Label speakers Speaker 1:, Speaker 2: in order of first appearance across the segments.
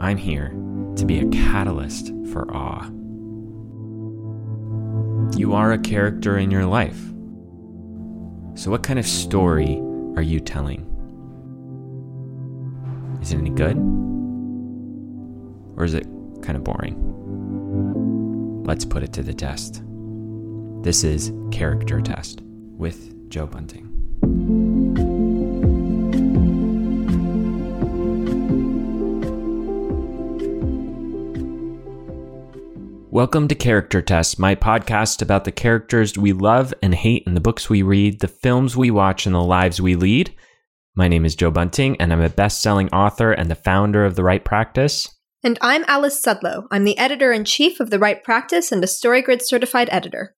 Speaker 1: I'm here to be a catalyst for awe. You are a character in your life. So, what kind of story are you telling? Is it any good? Or is it kind of boring? Let's put it to the test. This is Character Test with Joe Bunting. Welcome to Character Test, my podcast about the characters we love and hate in the books we read, the films we watch, and the lives we lead. My name is Joe Bunting, and I'm a best selling author and the founder of The Write Practice.
Speaker 2: And I'm Alice Sudlow. I'm the editor in chief of The Write Practice and a StoryGrid certified editor.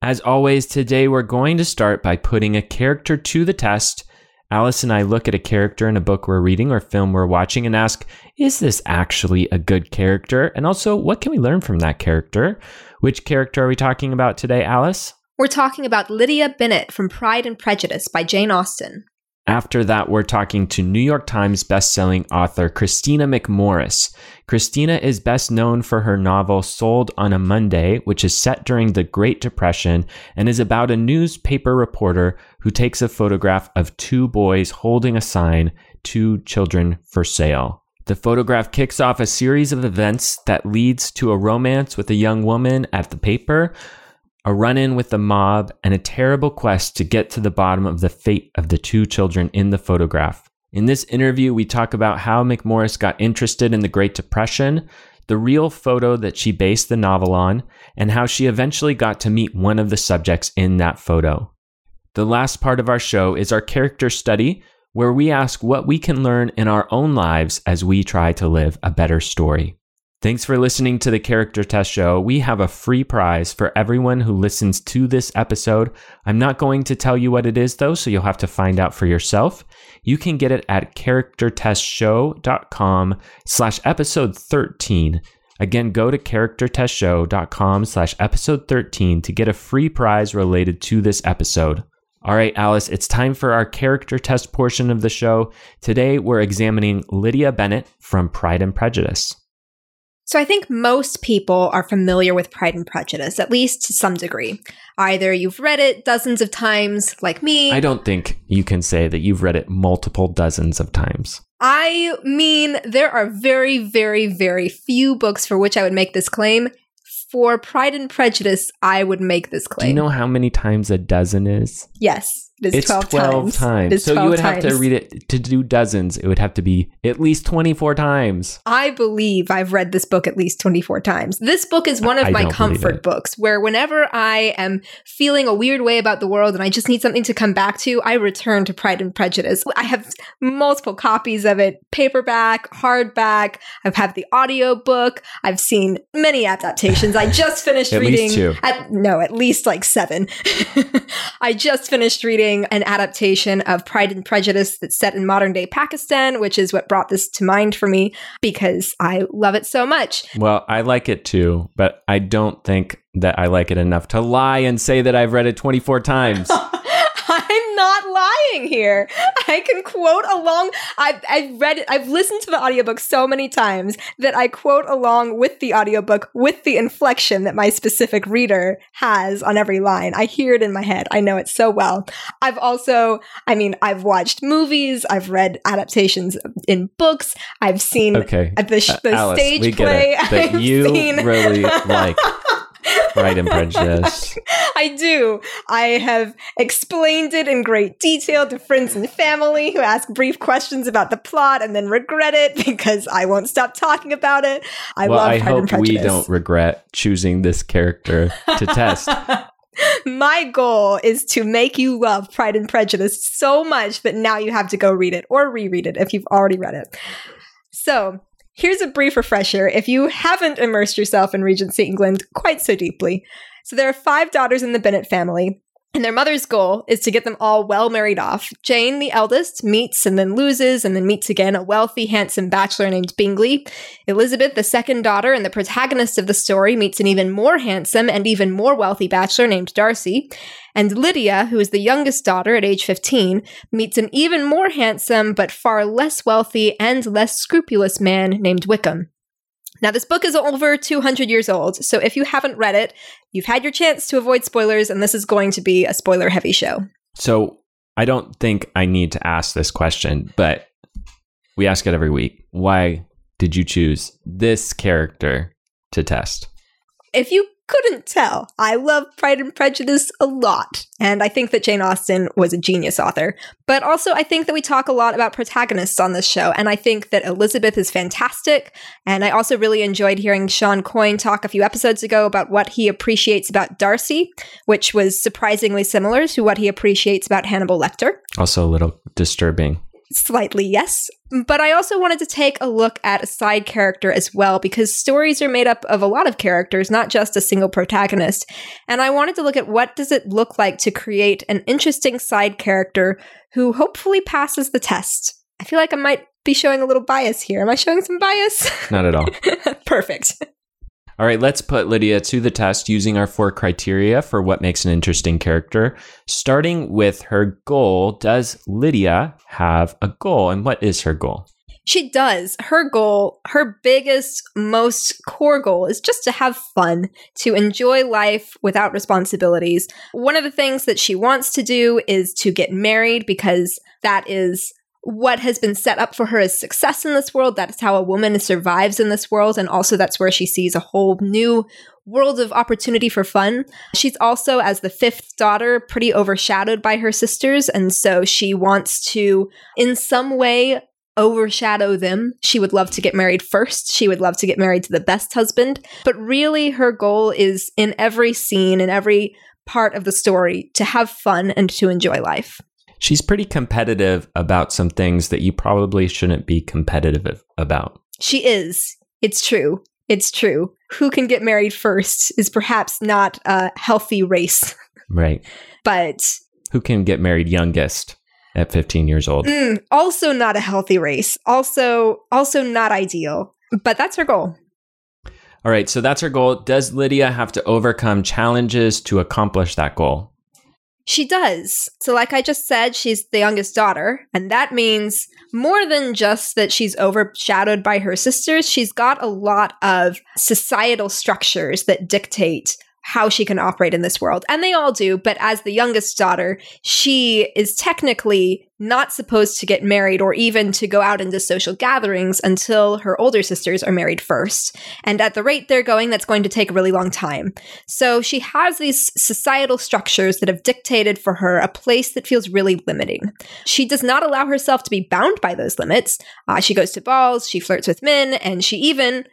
Speaker 1: As always, today we're going to start by putting a character to the test. Alice and I look at a character in a book we're reading or film we're watching and ask, is this actually a good character? And also, what can we learn from that character? Which character are we talking about today, Alice?
Speaker 2: We're talking about Lydia Bennet from Pride and Prejudice by Jane Austen.
Speaker 1: After that, we're talking to New York Times bestselling author Kristina McMorris. Christina is best known for her novel Sold on a Monday, which is set during the Great Depression and is about a newspaper reporter who takes a photograph of two boys holding a sign, Two Children for Sale. The photograph kicks off a series of events that leads to a romance with a young woman at the paper, a run in with the mob, and a terrible quest to get to the bottom of the fate of the two children in the photograph. In this interview, we talk about how McMorris got interested in the Great Depression, the real photo that she based the novel on, and how she eventually got to meet one of the subjects in that photo. The last part of our show is our character study, where we ask what we can learn in our own lives as we try to live a better story. Thanks for listening to the Character Test Show. We have a free prize for everyone who listens to this episode. I'm not going to tell you what it is though, so you'll have to find out for yourself. You can get it at charactertestshow.com slash episode 13. Again, go to charactertestshow.com slash episode 13 to get a free prize related to this episode. All right, Alice, it's time for our character test portion of the show. Today, we're examining Lydia Bennet from Pride and Prejudice.
Speaker 2: So I think most people are familiar with Pride and Prejudice, at least to some degree. Either you've read it dozens of times, like me.
Speaker 1: I don't think you can say that you've read it multiple dozens of times.
Speaker 2: I mean, there are very, very, very few books for which I would make this claim. For Pride and Prejudice, I would make this claim.
Speaker 1: Do you know how many times a dozen is?
Speaker 2: Yes. It is
Speaker 1: it's
Speaker 2: 12,
Speaker 1: 12
Speaker 2: times.
Speaker 1: times.
Speaker 2: It is
Speaker 1: so
Speaker 2: 12
Speaker 1: you would have to read it to do dozens. It would have to be at least 24 times.
Speaker 2: I believe I've read this book at least 24 times. This book is one of
Speaker 1: I
Speaker 2: my comfort books where whenever I am feeling a weird way about the world and I just need something to come back to, I return to Pride and Prejudice. I have multiple copies of it, paperback, hardback. I've had the audio book. I've seen many adaptations. I just finished
Speaker 1: At
Speaker 2: reading
Speaker 1: least two.
Speaker 2: at no, at least like 7. I just finished reading an adaptation of Pride and Prejudice that's set in modern day Pakistan, which is what brought this to mind for me because I love it so much.
Speaker 1: Well, I like it too, but I don't think that I like it enough to lie and say that I've read it 24 times.
Speaker 2: I'm not lying here. I can quote along. I've, I've read it. I've listened to the audiobook so many times that I quote along with the audiobook with the inflection that my specific reader has on every line. I hear it in my head. I know it so well. I've also, I mean, I've watched movies. I've read adaptations in books. I've seen
Speaker 1: Okay.
Speaker 2: the, sh-
Speaker 1: Uh, Alice,
Speaker 2: stage
Speaker 1: we get
Speaker 2: play.
Speaker 1: it. That
Speaker 2: I've
Speaker 1: you
Speaker 2: seen-
Speaker 1: really like Pride and Prejudice.
Speaker 2: I do. I have explained it in great detail to friends and family who ask brief questions about the plot and then regret it because I won't stop talking about it. I
Speaker 1: well,
Speaker 2: love
Speaker 1: I
Speaker 2: Pride and
Speaker 1: hope we don't regret choosing this character to test.
Speaker 2: My goal is to make you love Pride and Prejudice so much that now you have to go read it or reread it if you've already read it. So, here's a brief refresher if you haven't immersed yourself in Regency England quite so deeply. So, there are five daughters in the Bennet family. And their mother's goal is to get them all well married off. Jane, the eldest, meets and then loses and then meets again a wealthy, handsome bachelor named Bingley. Elizabeth, the second daughter and the protagonist of the story, meets an even more handsome and even more wealthy bachelor named Darcy. And Lydia, who is the youngest daughter at age 15, meets an even more handsome but far less wealthy and less scrupulous man named Wickham. Now, this book is over 200 years old, so if you haven't read it, you've had your chance to avoid spoilers, and this is going to be a spoiler heavy show.
Speaker 1: So, I don't think I need to ask this question, but we ask it every week. Why did you choose this character to test?
Speaker 2: If you couldn't tell. I love Pride and Prejudice a lot. And I think that Jane Austen was a genius author. But also, I think that we talk a lot about protagonists on this show. And I think that Elizabeth is fantastic. And I also really enjoyed hearing Shawn Coyne talk a few episodes ago about what he appreciates about Darcy, which was surprisingly similar to what he appreciates about Hannibal Lecter.
Speaker 1: Also, a little disturbing.
Speaker 2: Slightly, yes. But I also wanted to take a look at a side character as well, because stories are made up of a lot of characters, not just a single protagonist. And I wanted to look at what does it look like to create an interesting side character who hopefully passes the test. I feel like I might be showing a little bias here. Am I showing some bias?
Speaker 1: Not at all.
Speaker 2: Perfect.
Speaker 1: All right, let's put Lydia to the test using our four criteria for what makes an interesting character. Starting with her goal, does Lydia have a goal? And what is her goal?
Speaker 2: She does. Her goal, her biggest, most core goal is just to have fun, to enjoy life without responsibilities. One of the things that she wants to do is to get married because that is what has been set up for her as success in this world. That is how a woman survives in this world. And also, that's where she sees a whole new world of opportunity for fun. She's also, as the fifth daughter, pretty overshadowed by her sisters. And so she wants to, in some way, overshadow them. She would love to get married first. She would love to get married to the best husband. But really, her goal is in every scene, in every part of the story, to have fun and to enjoy life
Speaker 1: she's pretty competitive about some things that you probably shouldn't be competitive about.
Speaker 2: She is. It's true. It's true. Who can get married first is perhaps not a healthy race.
Speaker 1: Right.
Speaker 2: but
Speaker 1: who can get married youngest at 15 years old?
Speaker 2: Mm, also not a healthy race. Also also not ideal. But that's her goal.
Speaker 1: All right, so that's her goal. Does Lydia have to overcome challenges to accomplish that goal?
Speaker 2: She does. So, like I just said, she's the youngest daughter, and that means more than just that she's overshadowed by her sisters, she's got a lot of societal structures that dictate how she can operate in this world. And they all do, but as the youngest daughter, she is technically not supposed to get married or even to go out into social gatherings until her older sisters are married first. And at the rate they're going, that's going to take a really long time. So she has these societal structures that have dictated for her a place that feels really limiting. She does not allow herself to be bound by those limits. Uh, she goes to balls, she flirts with men, and she even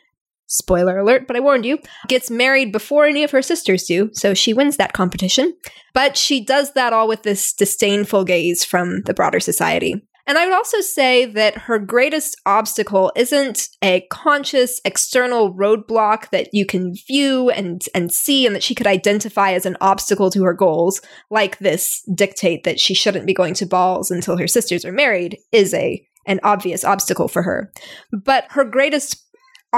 Speaker 2: spoiler alert, but I warned you, gets married before any of her sisters do, so she wins that competition. But she does that all with this disdainful gaze from the broader society. And I would also say that her greatest obstacle isn't a conscious external roadblock that you can view and, and see and that she could identify as an obstacle to her goals, like this dictate that she shouldn't be going to balls until her sisters are married is a an obvious obstacle for her. But her greatest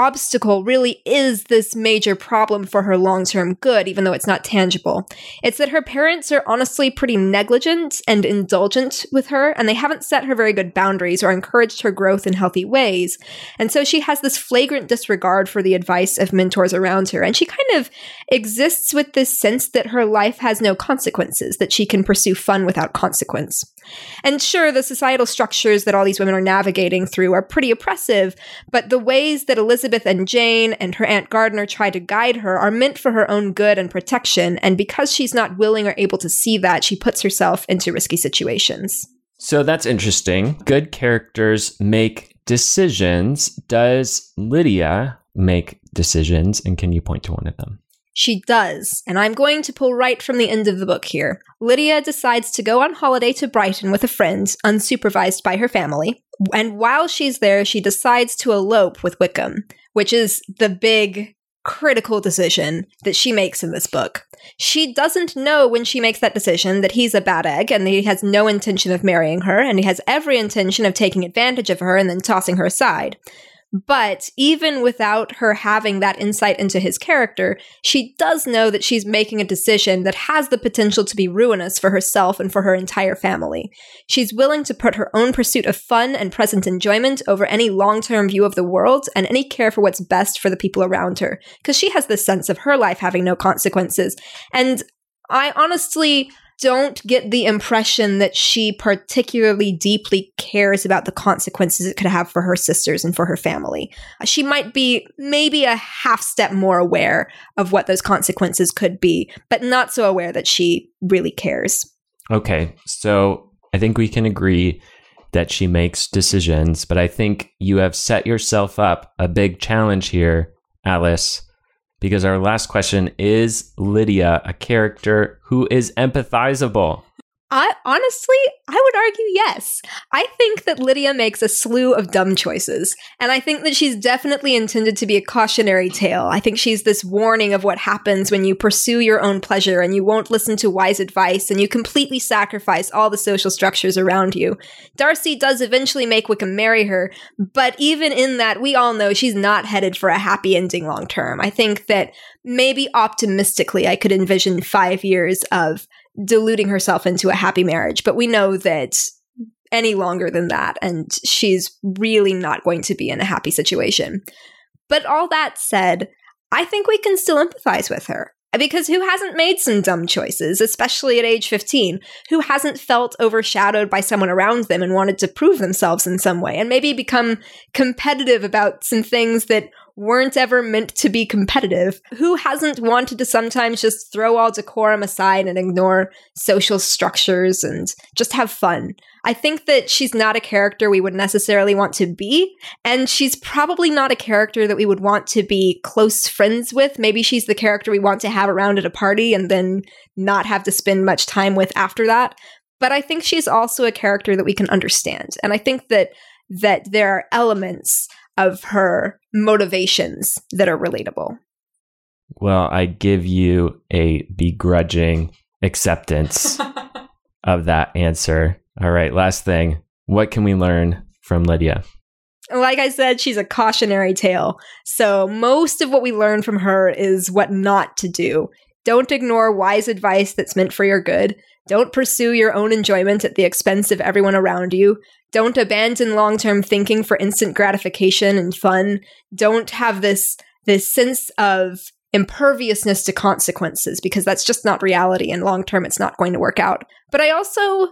Speaker 2: obstacle really is this major problem for her long term good, even though it's not tangible. It's that her parents are honestly pretty negligent and indulgent with her, and they haven't set her very good boundaries or encouraged her growth in healthy ways. And so she has this flagrant disregard for the advice of mentors around her, and she kind of exists with this sense that her life has no consequences, that she can pursue fun without consequence. And sure, the societal structures that all these women are navigating through are pretty oppressive, but the ways that Elizabeth and Jane and her Aunt Gardiner try to guide her are meant for her own good and protection, and because she's not willing or able to see that, she puts herself into risky situations.
Speaker 1: So that's interesting. Good characters make decisions. Does Lydia make decisions? And can you point to one of them?
Speaker 2: She does, and I'm going to pull right from the end of the book here. Lydia decides to go on holiday to Brighton with a friend, unsupervised by her family. And while she's there, she decides to elope with Wickham, which is the big critical decision that she makes in this book. She doesn't know when she makes that decision that he's a bad egg and he has no intention of marrying her and he has every intention of taking advantage of her and then tossing her aside. But even without her having that insight into his character, she does know that she's making a decision that has the potential to be ruinous for herself and for her entire family. She's willing to put her own pursuit of fun and present enjoyment over any long term view of the world and any care for what's best for the people around her, because she has this sense of her life having no consequences. And I honestly don't get the impression that she particularly deeply cares about the consequences it could have for her sisters and for her family. She might be maybe a half step more aware of what those consequences could be, but not so aware that she really cares.
Speaker 1: Okay, so I think we can agree that she makes decisions, but I think you have set yourself up a big challenge here, Alice because our last question is Lydia a character who is empathizable?
Speaker 2: I honestly, I would argue yes. I think that Lydia makes a slew of dumb choices, and I think that she's definitely intended to be a cautionary tale. I think she's this warning of what happens when you pursue your own pleasure and you won't listen to wise advice and you completely sacrifice all the social structures around you. Darcy does eventually make Wickham marry her, but even in that, we all know she's not headed for a happy ending long term. I think that maybe optimistically, I could envision five years of deluding herself into a happy marriage. But we know that any longer than that, and she's really not going to be in a happy situation. But all that said, I think we can still empathize with her. Because who hasn't made some dumb choices, especially at age 15? Who hasn't felt overshadowed by someone around them and wanted to prove themselves in some way and maybe become competitive about some things that weren't ever meant to be competitive. Who hasn't wanted to sometimes just throw all decorum aside and ignore social structures and just have fun? I think that she's not a character we would necessarily want to be, and she's probably not a character that we would want to be close friends with. Maybe she's the character we want to have around at a party and then not have to spend much time with after that. But I think she's also a character that we can understand. And I think that that there are elements of her motivations that are relatable.
Speaker 1: Well, I give you a begrudging acceptance of that answer. All right, last thing. What can we learn from Lydia?
Speaker 2: Like I said, she's a cautionary tale. So, most of what we learn from her is what not to do. Don't ignore wise advice that's meant for your good. Don't pursue your own enjoyment at the expense of everyone around you. Don't abandon long-term thinking for instant gratification and fun. Don't have this this sense of imperviousness to consequences because that's just not reality and long term it's not going to work out. But I also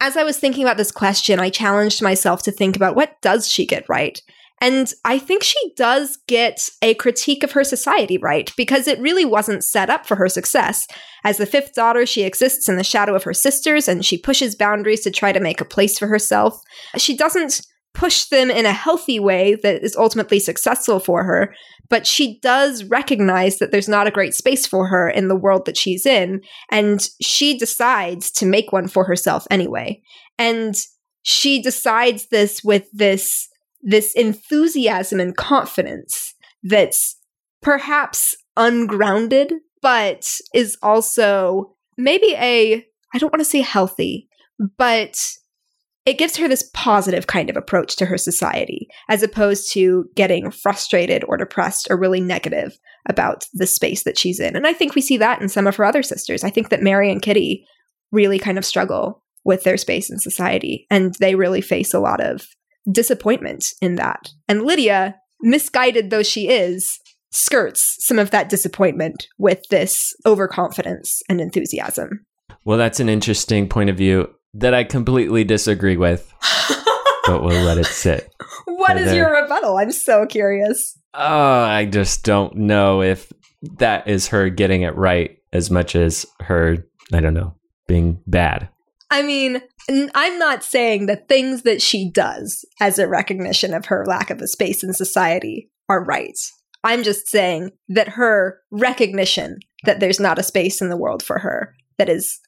Speaker 2: as I was thinking about this question, I challenged myself to think about what does she get right? And I think she does get a critique of her society right, because it really wasn't set up for her success. As the fifth daughter, she exists in the shadow of her sisters and she pushes boundaries to try to make a place for herself. She doesn't push them in a healthy way that is ultimately successful for her, but she does recognize that there's not a great space for her in the world that she's in, and she decides to make one for herself anyway. And she decides this with this this enthusiasm and confidence that's perhaps ungrounded, but is also maybe a, I don't want to say healthy, but it gives her this positive kind of approach to her society, as opposed to getting frustrated or depressed or really negative about the space that she's in. And I think we see that in some of her other sisters. I think that Mary and Kitty really kind of struggle with their space in society, and they really face a lot of disappointment in that. And Lydia, misguided though she is, skirts some of that disappointment with this overconfidence and enthusiasm.
Speaker 1: Well, that's an interesting point of view that I completely disagree with, but we'll let it sit.
Speaker 2: What is your rebuttal? I'm so curious.
Speaker 1: Oh, I just don't know if that is her getting it right as much as her, I don't know, being bad.
Speaker 2: I mean, I'm not saying that things that she does as a recognition of her lack of a space in society are right. I'm just saying that her recognition that there's not a space in the world for her that is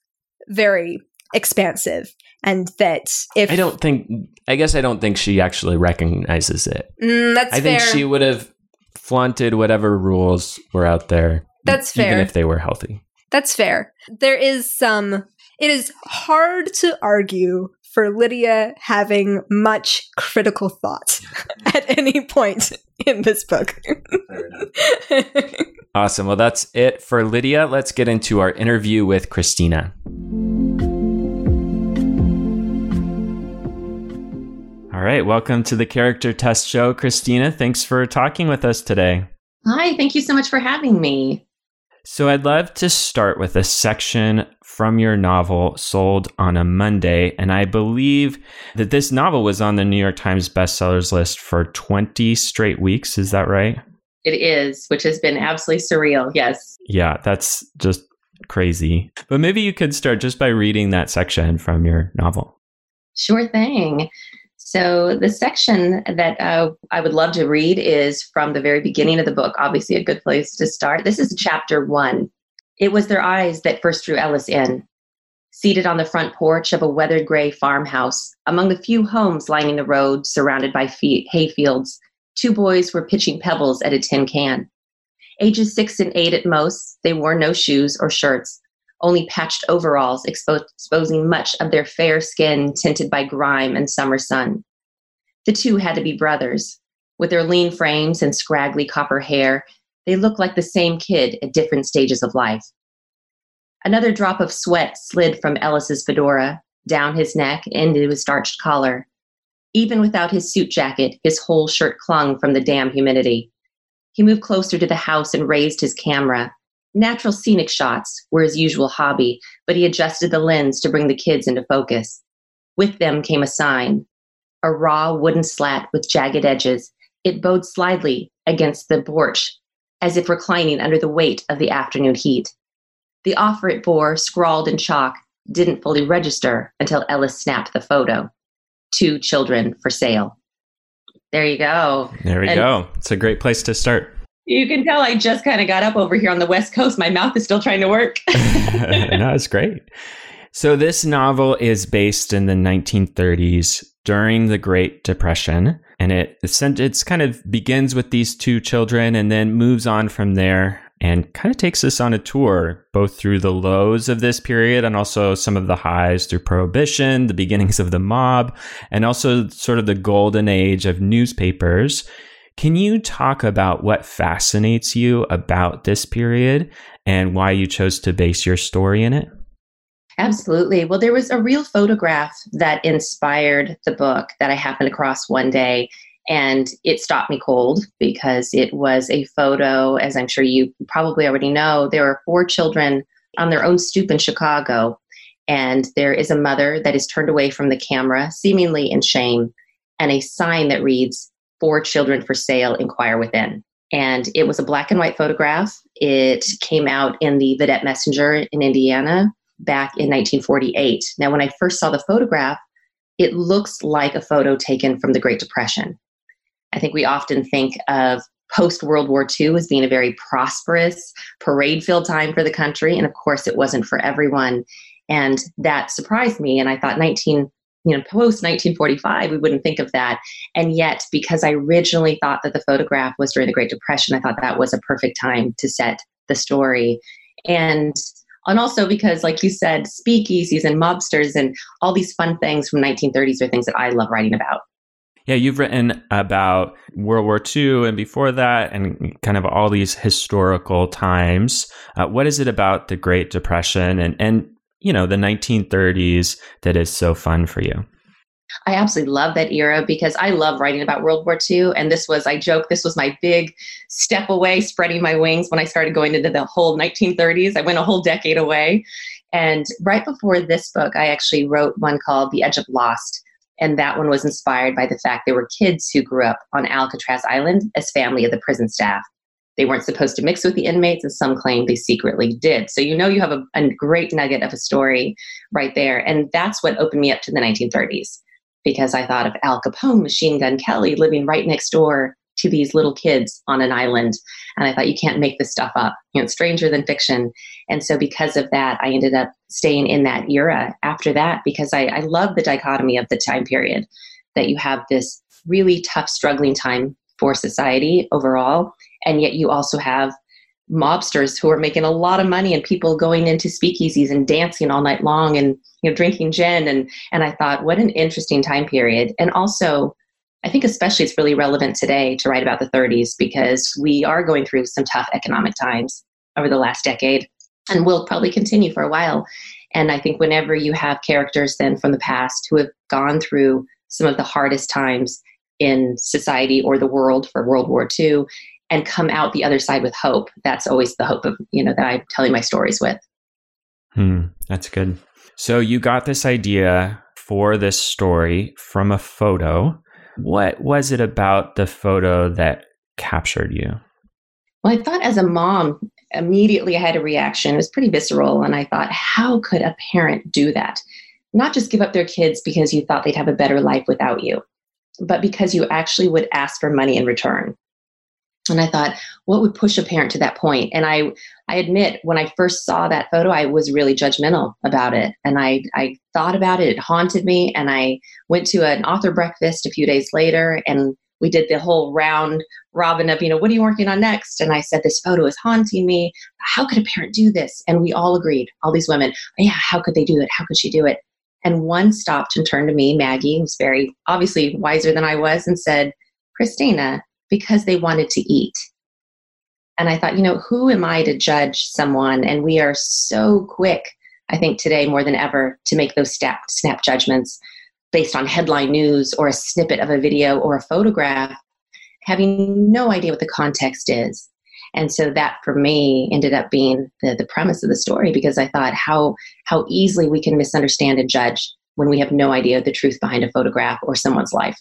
Speaker 2: very expansive and that if
Speaker 1: I don't think I guess I don't think she actually recognizes it.
Speaker 2: Mm, that's
Speaker 1: I think she would have flaunted whatever rules were out there.
Speaker 2: That's fair.
Speaker 1: Even if they were healthy.
Speaker 2: That's fair. There is some, it is hard to argue for Lydia having much critical thought at any point in this book.
Speaker 1: awesome. Well, that's it for Lydia. Let's get into our interview with Kristina. All right, welcome to the Character Test Show, Kristina. Thanks for talking with us today.
Speaker 3: Hi, thank you so much for having me.
Speaker 1: So, I'd love to start with a section from your novel, Sold on a Monday. And I believe that this novel was on the New York Times bestsellers list for 20 straight weeks. Is that right?
Speaker 3: It is, which has been absolutely surreal. Yes.
Speaker 1: Yeah, that's just crazy. But maybe you could start just by reading that section from your novel.
Speaker 3: Sure thing. So, the section that uh, I would love to read is from the very beginning of the book, obviously, a good place to start. This is chapter one. It was their eyes that first drew Ellis in. Seated on the front porch of a weathered gray farmhouse, among the few homes lining the road surrounded by hay hayfields, two boys were pitching pebbles at a tin can. Ages six and eight at most, they wore no shoes or shirts, only patched overalls expo- exposing much of their fair skin tinted by grime and summer sun. The two had to be brothers. With their lean frames and scraggly copper hair, they looked like the same kid at different stages of life. Another drop of sweat slid from Ellis's fedora, down his neck, into his starched collar. Even without his suit jacket, his whole shirt clung from the damp humidity. He moved closer to the house and raised his camera, Natural scenic shots were his usual hobby, but he adjusted the lens to bring the kids into focus. With them came a sign a raw wooden slat with jagged edges. It bowed slightly against the porch, as if reclining under the weight of the afternoon heat. The offer it bore, scrawled in chalk, didn't fully register until Ellis snapped the photo. Two children for sale. There you go.
Speaker 1: There we and go. It's a great place to start.
Speaker 3: You can tell I just kind of got up over here on the West Coast. My mouth is still trying to work.
Speaker 1: no, it's great. So, this novel is based in the 1930s during the Great Depression. And it it's kind of begins with these two children and then moves on from there and kind of takes us on a tour both through the lows of this period and also some of the highs through prohibition, the beginnings of the mob, and also sort of the golden age of newspapers. Can you talk about what fascinates you about this period and why you chose to base your story in it?
Speaker 3: Absolutely. Well, there was a real photograph that inspired the book that I happened across one day, and it stopped me cold because it was a photo, as I'm sure you probably already know, there are four children on their own stoop in Chicago, and there is a mother that is turned away from the camera, seemingly in shame, and a sign that reads, for children for sale, inquire within. And it was a black and white photograph. It came out in the Vidette Messenger in Indiana back in 1948. Now, when I first saw the photograph, it looks like a photo taken from the Great Depression. I think we often think of post World War II as being a very prosperous, parade filled time for the country. And of course, it wasn't for everyone. And that surprised me. And I thought 19, you know, post 1945, we wouldn't think of that. And yet, because I originally thought that the photograph was during the Great Depression, I thought that was a perfect time to set the story. And and also because, like you said, speakeasies and mobsters and all these fun things from 1930s are things that I love writing about.
Speaker 1: Yeah, you've written about World War II and before that, and kind of all these historical times. Uh, what is it about the Great Depression and, and you know, the 1930s that is so fun for you?
Speaker 3: I absolutely love that era because I love writing about World War II. And this was, I joke, this was my big step away, spreading my wings when I started going into the whole 1930s. I went a whole decade away. And right before this book, I actually wrote one called The Edge of Lost. And that one was inspired by the fact there were kids who grew up on Alcatraz Island as family of the prison staff. They weren't supposed to mix with the inmates, and some claim they secretly did. So you know you have a, a great nugget of a story right there. And that's what opened me up to the 1930s because I thought of Al Capone, Machine Gun Kelly living right next door to these little kids on an island. And I thought, you can't make this stuff up. You know, it's stranger than fiction. And so, because of that, I ended up staying in that era after that because I, I love the dichotomy of the time period that you have this really tough, struggling time for society overall. And yet you also have mobsters who are making a lot of money and people going into speakeasies and dancing all night long and you know drinking gin. And and I thought what an interesting time period. And also I think especially it's really relevant today to write about the 30s because we are going through some tough economic times over the last decade and will probably continue for a while. And I think whenever you have characters then from the past who have gone through some of the hardest times in society or the world for World War II and come out the other side with hope. That's always the hope of, you know, that I'm telling my stories with.
Speaker 1: Hmm, that's good. So you got this idea for this story from a photo. What was it about the photo that captured you?
Speaker 3: Well, I thought as a mom, immediately I had a reaction. It was pretty visceral. And I thought, how could a parent do that? Not just give up their kids because you thought they'd have a better life without you, but because you actually would ask for money in return and i thought what would push a parent to that point? And i i admit when i first saw that photo i was really judgmental about it. And i i thought about it. It haunted me. And i went to an author breakfast a few days later and we did the whole round robin of you know what are you working on next? And i said this photo is haunting me. How could a parent do this? And we all agreed all these women yeah how could they do it? How could she do it? And one stopped and turned to me maggie who's very obviously wiser than i was and said Kristina because they wanted to eat. And I thought, you know, who am I to judge someone? And we are so quick, I think, today more than ever to make those snap, snap judgments based on headline news or a snippet of a video or a photograph, having no idea what the context is. And so that for me ended up being the, the premise of the story because I thought how how easily we can misunderstand and judge when we have no idea the truth behind a photograph or someone's life.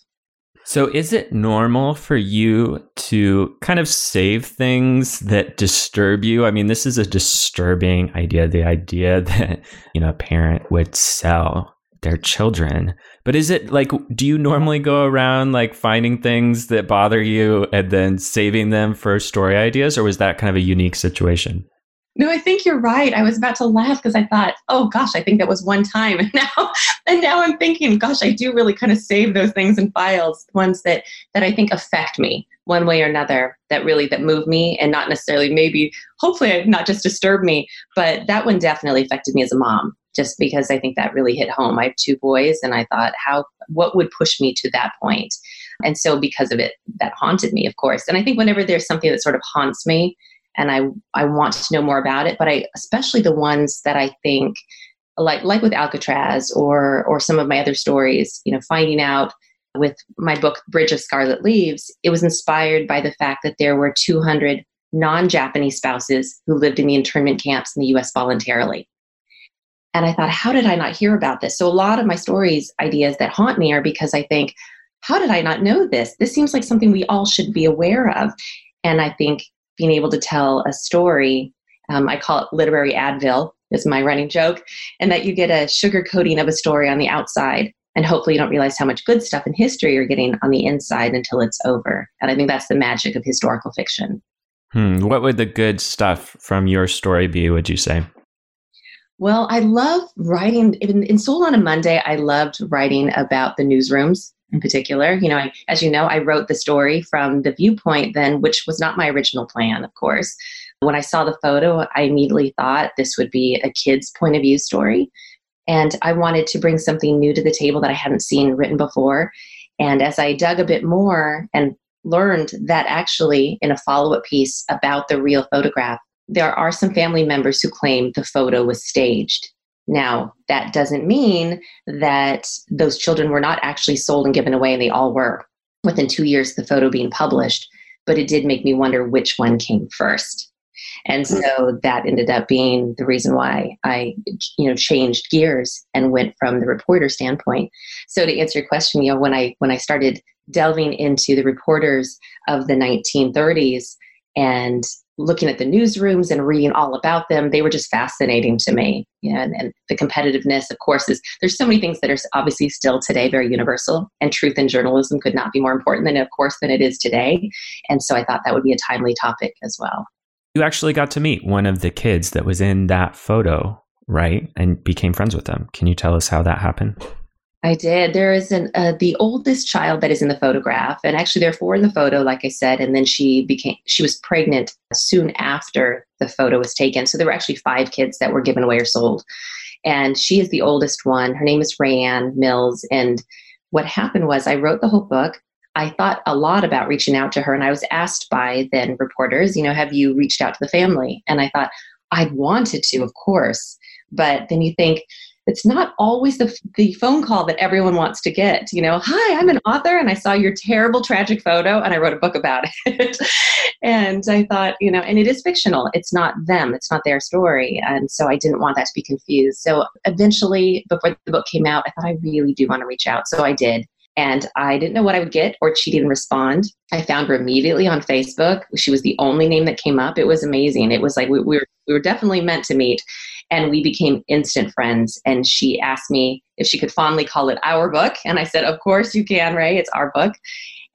Speaker 1: So, is it normal for you to kind of save things that disturb you? I mean, this is a disturbing idea the idea that, you know, a parent would sell their children. But is it like, do you normally go around like finding things that bother you and then saving them for story ideas? Or was that kind of a unique situation?
Speaker 3: No, I think you're right. I was about to laugh because I thought, oh gosh, I think that was one time. And now and now I'm thinking, gosh, I do really kind of save those things in files, ones that that I think affect me one way or another, that really that move me and not necessarily maybe hopefully not just disturb me, but that one definitely affected me as a mom, just because I think that really hit home. I have two boys and I thought how what would push me to that point? And so because of it, that haunted me, of course. And I think whenever there's something that sort of haunts me, and I I want to know more about it. But I especially the ones that I think like like with Alcatraz or or some of my other stories, you know, finding out with my book Bridge of Scarlet Leaves, it was inspired by the fact that there were 200 non-Japanese spouses who lived in the internment camps in the US voluntarily. And I thought, how did I not hear about this? So a lot of my stories ideas that haunt me are because I think, how did I not know this? This seems like something we all should be aware of. And I think being able to tell a story. Um, I call it literary Advil, is my running joke, and that you get a sugar coating of a story on the outside. And hopefully, you don't realize how much good stuff in history you're getting on the inside until it's over. And I think that's the magic of historical fiction.
Speaker 1: Hmm. What would the good stuff from your story be, would you say?
Speaker 3: Well, I love writing. In, in Sold on a Monday, I loved writing about the newsrooms in particular. You know, I, as you know, I wrote the story from the viewpoint then, which was not my original plan, of course. When I saw the photo, I immediately thought this would be a kid's point of view story. And I wanted to bring something new to the table that I hadn't seen written before. And as I dug a bit more and learned that actually in a follow up piece about the real photograph, there are some family members who claim the photo was staged. Now, that doesn't mean that those children were not actually sold and given away, and they all were within two years of the photo being published. But it did make me wonder which one came first. And so that ended up being the reason why I, you know, changed gears and went from the reporter standpoint. So to answer your question, you know, when I when I started delving into the reporters of the 1930s and looking at the newsrooms and reading all about them, they were just fascinating to me. And, and, the competitiveness, of course, is there's so many things that are obviously still today very universal, and truth in journalism could not be more important than, of course, than it is today. And so I thought that would be a timely topic as well.
Speaker 1: You actually got to meet one of the kids that was in that photo, right? And became friends with them. Can you tell us how that happened?
Speaker 3: I did. There is an uh, the oldest child that is in the photograph, and actually there are four in the photo, like I said. And then she became she was pregnant soon after the photo was taken. So there were actually five kids that were given away or sold, and she is the oldest one. Her name is RaeAnn Mills. And what happened was I wrote the whole book. I thought a lot about reaching out to her, and I was asked by then reporters, you know, have you reached out to the family? And I thought I wanted to, of course, but then you think it's not always the, the phone call that everyone wants to get. You know, hi, I'm an author and I saw your terrible tragic photo and I wrote a book about it. and I thought, you know, and it is fictional. It's not them, it's not their story. And so I didn't want that to be confused. So eventually, before the book came out, I thought I really do want to reach out. So I did. And I didn't know what I would get, or she didn't respond. I found her immediately on Facebook. She was the only name that came up. It was amazing. It was like we, we were we were definitely meant to meet and we became instant friends. And she asked me if she could fondly call it our book. And i said of course you can ray. It's our book.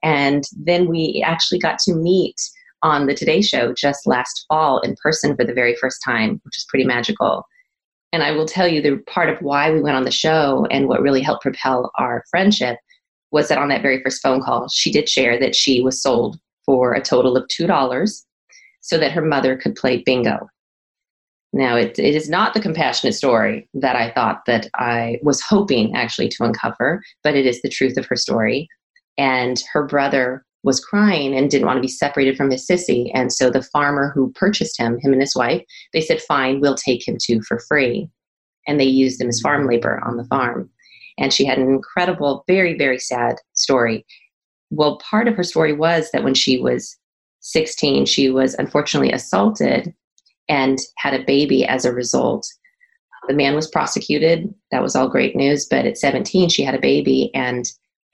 Speaker 3: And then we actually got to meet on the today show just last fall in person for the very first time which is pretty magical. And i will tell you the part of why we went on the show and what really helped propel our friendship was that on that very first phone call she did share that she was sold for a total of $2 so that her mother could play bingo now, it, it is not the compassionate story that I thought that I was hoping actually to uncover, but it is the truth of her story. And her brother was crying and didn't want to be separated from his sissy. And so the farmer who purchased him, him and his wife, they said, fine, we'll take him too for free. And they used him as farm labor on the farm. And she had an incredible, very, very sad story. Well, part of her story was that when she was 16, she was unfortunately assaulted and had a baby as a result. The man was prosecuted. That was all great news. But at 17, she had a baby. And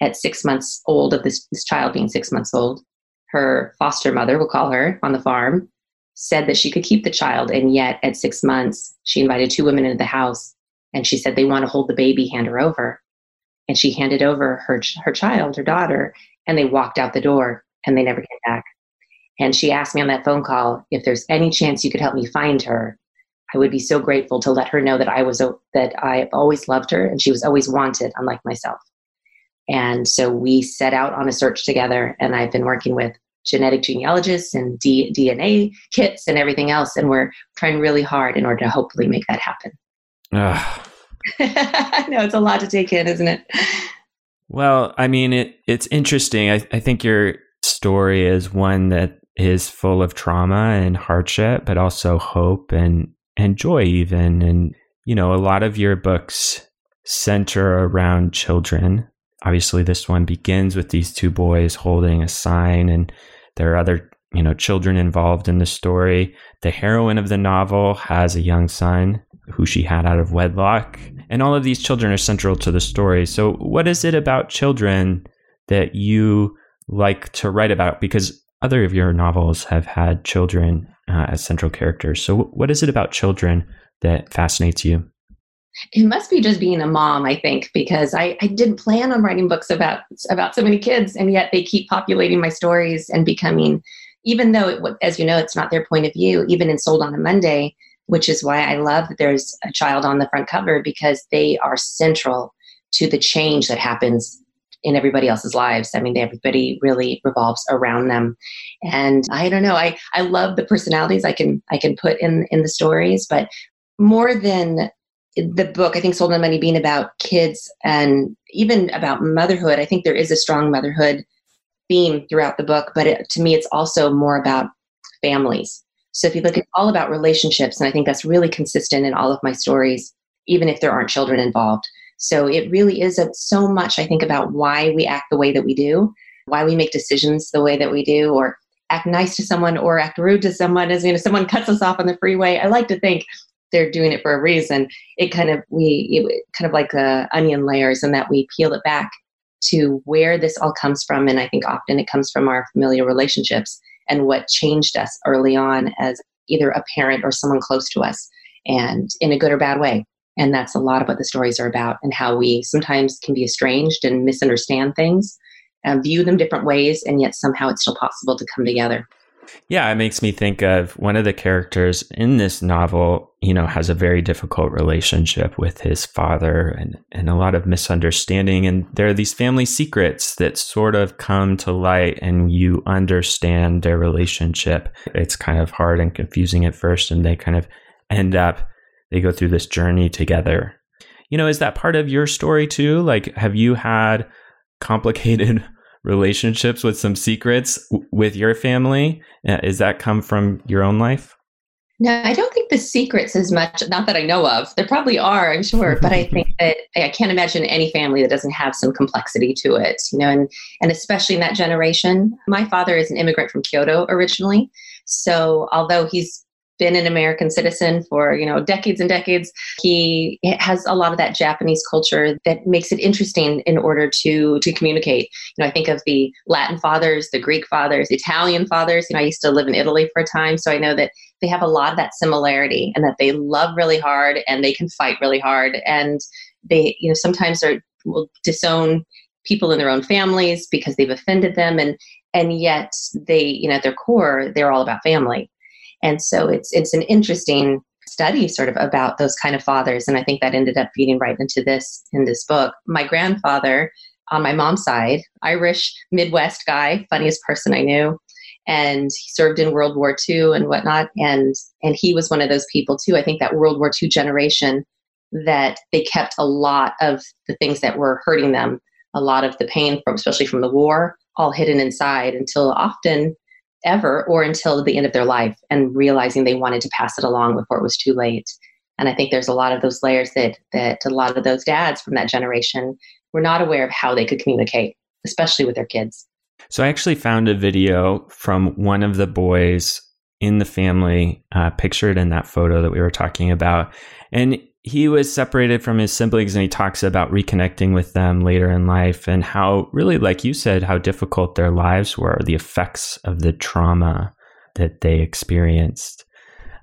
Speaker 3: at six months old, of this, this child being six months old, her foster mother, we'll call her on the farm, said that she could keep the child. And yet, at six months, she invited two women into the house and she said, They want to hold the baby, hand her over. And she handed over her, her child, her daughter, and they walked out the door and they never came back. And she asked me on that phone call if there's any chance you could help me find her. I would be so grateful to let her know that I was that I always loved her and she was always wanted, unlike myself. And so we set out on a search together, and I've been working with genetic genealogists and D- DNA kits and everything else, and we're trying really hard in order to hopefully make that happen. I know it's a lot to take in, isn't it?
Speaker 1: Well, I mean, it, it's interesting. I, I think your story is one that is full of trauma and hardship, but also hope and and joy even. And you know, a lot of your books center around children. Obviously, this one begins with these two boys holding a sign, and there are other you know children involved in the story. The heroine of the novel has a young son who she had out of wedlock, and all of these children are central to the story. So, what is it about children that you like to write about? Because other of your novels have had children uh, as central characters. So, what is it about children that fascinates you?
Speaker 3: It must be just being a mom, I think, because I, I didn't plan on writing books about about so many kids, and yet they keep populating my stories and becoming, even though, it, as you know, it's not their point of view. Even in Sold on a Monday, which is why I love that there's a child on the front cover because they are central to the change that happens in everybody else's lives. I mean, everybody really revolves around them. And I don't know, I, I love the personalities I can I can put in in the stories, but more than the book, I think Sold on Money being about kids and even about motherhood, I think there is a strong motherhood theme throughout the book, but it, to me, it's also more about families. So if you look at all about relationships, and I think that's really consistent in all of my stories, even if there aren't children involved. So it really is so much, I think, about why we act the way that we do, why we make decisions the way that we do, or act nice to someone or act rude to someone. As you know, someone cuts us off on the freeway. I like to think they're doing it for a reason. It kind of we it, kind of like the onion layers, and that we peel it back to where this all comes from. And I think often it comes from our familiar relationships and what changed us early on as either a parent or someone close to us, and in a good or bad way. And that's a lot of what the stories are about and how we sometimes can be estranged and misunderstand things, and view them different ways, and yet somehow it's still possible to come together.
Speaker 1: Yeah, it makes me think of one of the characters in this novel, you know, has a very difficult relationship with his father and, and a lot of misunderstanding. And there are these family secrets that sort of come to light and you understand their relationship. It's kind of hard and confusing at first, and they kind of end up, they go through this journey together. You know, is that part of your story too? Like, have you had complicated relationships with some secrets w- with your family? Uh, is that come from your own life?
Speaker 3: No, I don't think the secrets as much, not that I know of. There probably are, I'm sure, but I think that I can't imagine any family that doesn't have some complexity to it, you know, and, and especially in that generation. My father is an immigrant from Kyoto originally. So although he's been an American citizen for, you know, decades and decades. He has a lot of that Japanese culture that makes it interesting in order to to communicate. You know, I think of the Latin fathers, the Greek fathers, the Italian fathers. You know, I used to live in Italy for a time, so I know that they have a lot of that similarity and that they love really hard and they can fight really hard and they, you know, sometimes are will disown people in their own families because they've offended them and and yet they you know at their core they're all about family and so it's it's an interesting study sort of about those kind of fathers. And I think that ended up feeding right into this in this book. My grandfather on my mom's side, Irish Midwest guy, funniest person I knew. And he served in World War II and whatnot. And and he was one of those people too. I think that World War II generation that they kept a lot of the things that were hurting them, a lot of the pain from especially from the war, all hidden inside until often ever or until the end of their life and realizing they wanted to pass it along before it was too late. And i think there's a lot of those layers that that a lot of those dads from that generation were not aware of how they could communicate especially with their kids.
Speaker 1: So i actually found a video from one of the boys in the family uh, pictured in that photo that we were talking about. And he was separated from his siblings and he talks about reconnecting with them later in life and how really like you said how difficult their lives were the effects of the trauma that they experienced.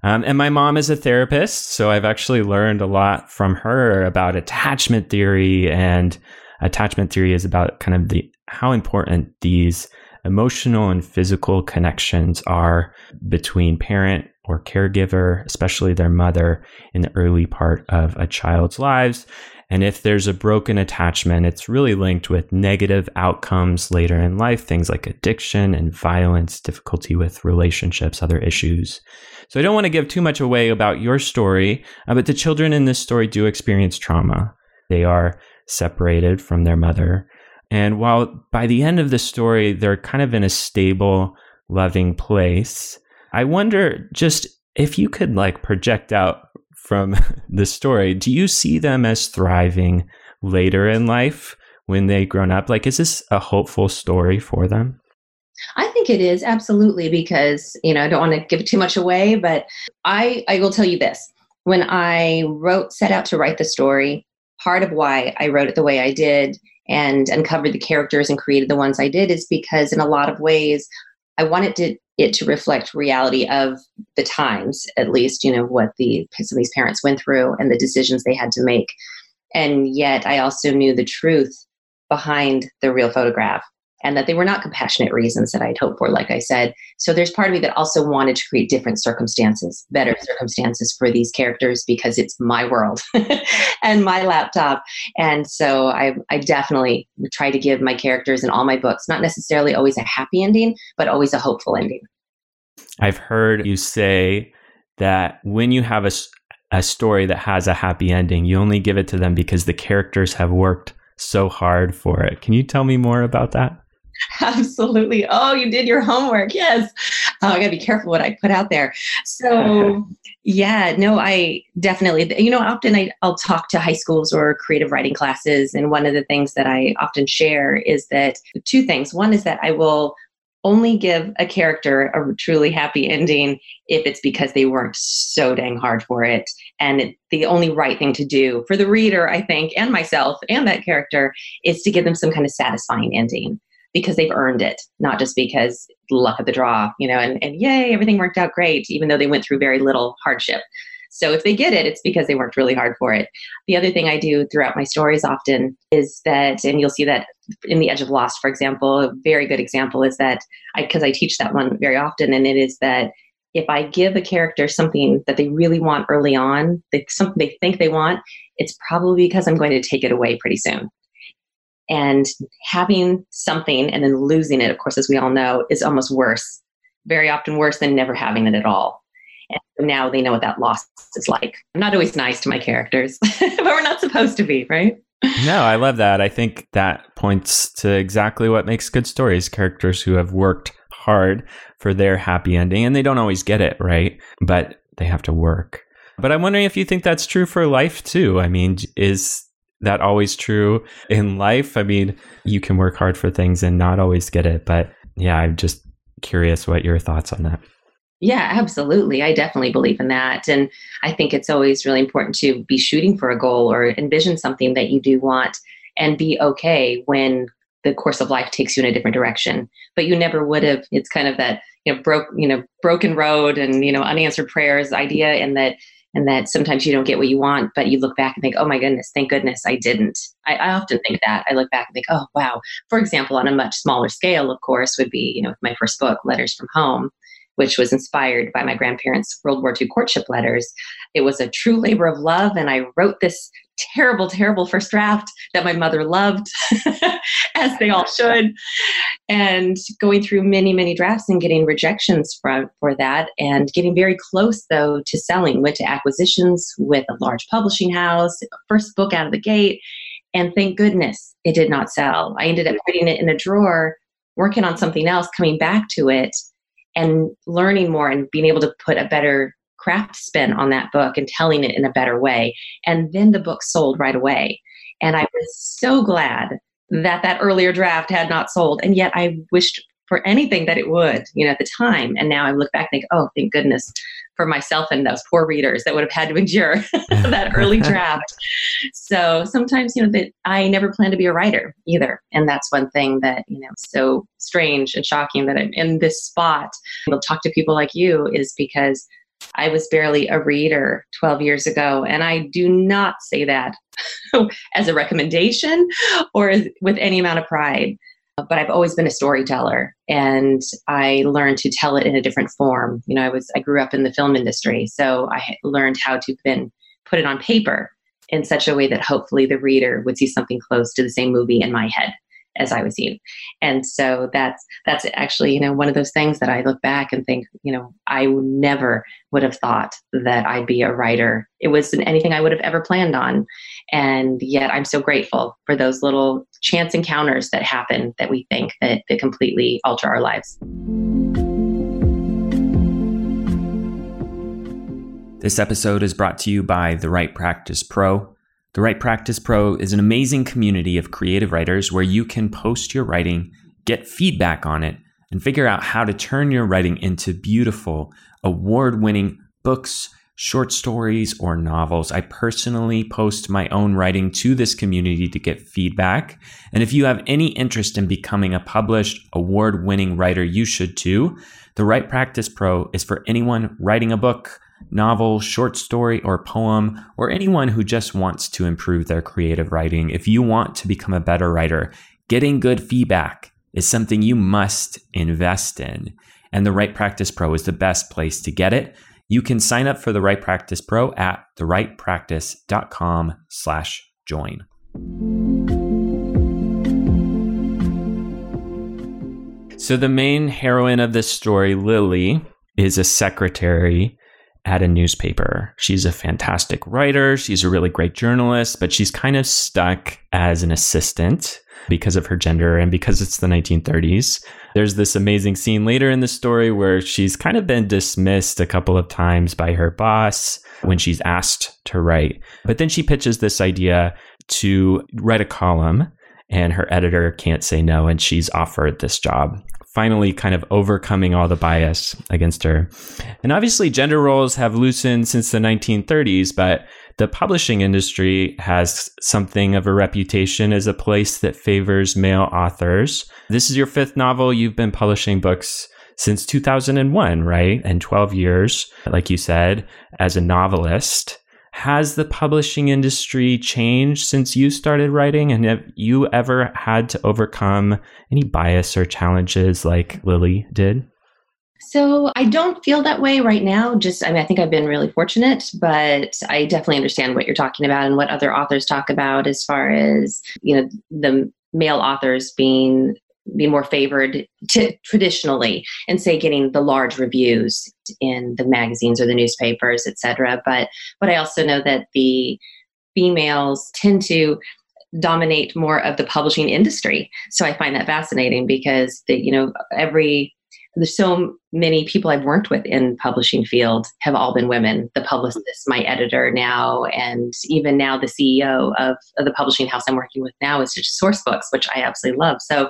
Speaker 1: Um, and my mom is a therapist so i've actually learned a lot from her about attachment theory. And attachment theory is about kind of the how important these emotional and physical connections are between parent or caregiver, especially their mother, in the early part of a child's lives. And if there's a broken attachment, it's really linked with negative outcomes later in life, things like addiction and violence, difficulty with relationships, other issues. So I don't want to give too much away about your story, uh, but the children in this story do experience trauma. They are separated from their mother. And while by the end of the story, they're kind of in a stable, loving place, I wonder just if you could like project out from the story, do you see them as thriving later in life when they've grown up? Like, is this a hopeful story for them?
Speaker 3: I think it is absolutely because you know I don't want to give too much away, but I I will tell you this: when I wrote set out to write the story, part of why I wrote it the way I did and uncovered the characters and created the ones I did is because in a lot of ways I wanted to it to reflect reality of the times, at least, you know, what the some of these parents went through and the decisions they had to make. And yet I also knew the truth behind the real photograph and that they were not compassionate reasons that I'd hoped for, like I said. So there's part of me that also wanted to create different circumstances, better circumstances for these characters because it's my world and my laptop. And so I, I definitely try to give my characters in all my books, not necessarily always a happy ending, but always a hopeful ending.
Speaker 1: I've heard you say that when you have a, a story that has a happy ending, you only give it to them because the characters have worked so hard for it. Can you tell me more about that?
Speaker 3: Absolutely. Oh, you did your homework. Yes. Oh, I got to be careful what I put out there. So, yeah, no, I definitely, you know, often I, I'll talk to high schools or creative writing classes. And one of the things that I often share is that two things. One is that I will only give a character a truly happy ending if it's because they worked so dang hard for it. And it, the only right thing to do for the reader, I think, and myself and that character is to give them some kind of satisfying ending because they've earned it, not just because luck of the draw, you know, and, and yay, everything worked out great, even though they went through very little hardship. So if they get it, it's because they worked really hard for it. The other thing I do throughout my stories often is that, and you'll see that in The Edge of Lost, for example, a very good example is that I, because I teach that one very often, and it is that if I give a character something that they really want early on, they, something they think they want, it's probably because I'm going to take it away pretty soon. And having something and then losing it, of course, as we all know, is almost worse, very often worse than never having it at all. And now they know what that loss is like. I'm not always nice to my characters, but we're not supposed to be, right?
Speaker 1: no, I love that. I think that points to exactly what makes good stories characters who have worked hard for their happy ending and they don't always get it, right? But they have to work. But I'm wondering if you think that's true for life too. I mean, is that always true in life? I mean, you can work hard for things and not always get it. But yeah, I'm just curious what your thoughts on that.
Speaker 3: Yeah, absolutely. I definitely believe in that. And I think it's always really important to be shooting for a goal or envision something that you do want and be okay when the course of life takes you in a different direction. But you never would have. It's kind of that, you know, broke, you know, broken road and, you know, unanswered prayers idea and that and that sometimes you don't get what you want, but you look back and think, oh my goodness, thank goodness I didn't. I, I, often think that. I look back and think, oh wow. For example, on a much smaller scale, of course, would be, you know, my first book, Letters from Home which was inspired by my grandparents' World War II courtship letters. It was a true labor of love, and I wrote this terrible, terrible first draft that my mother loved, as they all should, and going through many, many drafts and getting rejections for, for that, and getting very close though to selling. Went to acquisitions with a large publishing house, first book out of the gate, and thank goodness it did not sell. I ended up mm-hmm. putting it in a drawer, working on something else, coming back to it and learning more and being able to put a better craft spin on that book and telling it in a better way. And then the book sold right away. And I was so glad that that earlier draft had not sold. And yet I wished for anything that it would, you know, at the time. And now I look back and think, oh, thank goodness for myself and those poor readers that would have had to endure that early draft. So sometimes, you know, that I never plan to be a writer either. And that's one thing that, you know, so strange and shocking that I'm in this spot. I'll talk to people like you is because I was barely a reader 12 years ago. And I do not say that as a recommendation or with any amount of pride but I've always been a storyteller and I learned to tell it in a different form. You know, I was I grew up in the film industry, so I learned how to then put it on paper in such a way that hopefully the reader would see something close to the same movie in my head as I was seeing. And so that's that's actually, you know, one of those things that I look back and think, you know, I never would have thought that I'd be a writer. It wasn't anything I would have ever planned on. And yet I'm so grateful for those little chance encounters that happen that we think that, that completely alter our lives.
Speaker 1: This episode is brought to you by The Write Practice Pro. The Write Practice Pro is an amazing community of creative writers where you can post your writing, get feedback on it, and figure out how to turn your writing into beautiful, award winning books, short stories, or novels. I personally post my own writing to this community to get feedback. And if you have any interest in becoming a published, award winning writer, you should too. The Write Practice Pro is for anyone writing a book, novel, short story, or poem, or anyone who just wants to improve their creative writing. If you want to become a better writer, getting good feedback is something you must invest in. And the Write Practice Pro is the best place to get it. You can sign up for the Write Practice Pro at thewritepractice.com slash join. So the main heroine of this story, Lily, is a secretary at a newspaper. She's a fantastic writer. She's a really great journalist, but she's kind of stuck as an assistant because of her gender and because it's the 1930s. There's this amazing scene later in the story where she's kind of been dismissed a couple of times by her boss when she's asked to write. But then she pitches this idea to write a column and her editor can't say no and she's offered this job finally kind of overcoming all the bias against her and obviously gender roles have loosened since the 1930s but the publishing industry has something of a reputation as a place that favors male authors. This is your fifth novel. You've been publishing books since 2001, right? And 12 years, like you said, as a novelist. Has the publishing industry changed since you started writing? And have you ever had to overcome any bias or challenges like Lily did?
Speaker 3: So I don't feel that way right now. Just, I mean, I think I've been really fortunate, but I definitely understand what you're talking about and what other authors talk about as far as, you know, the male authors being be more favored traditionally and say getting the large reviews in the magazines or the newspapers etc but but i also know that the females tend to dominate more of the publishing industry. So i find that fascinating because the you know every so many people I've worked with in publishing field have all been women. The publicist, my editor now, and even now the CEO of, of the publishing house I'm working with now is just Sourcebooks, which I absolutely love. So,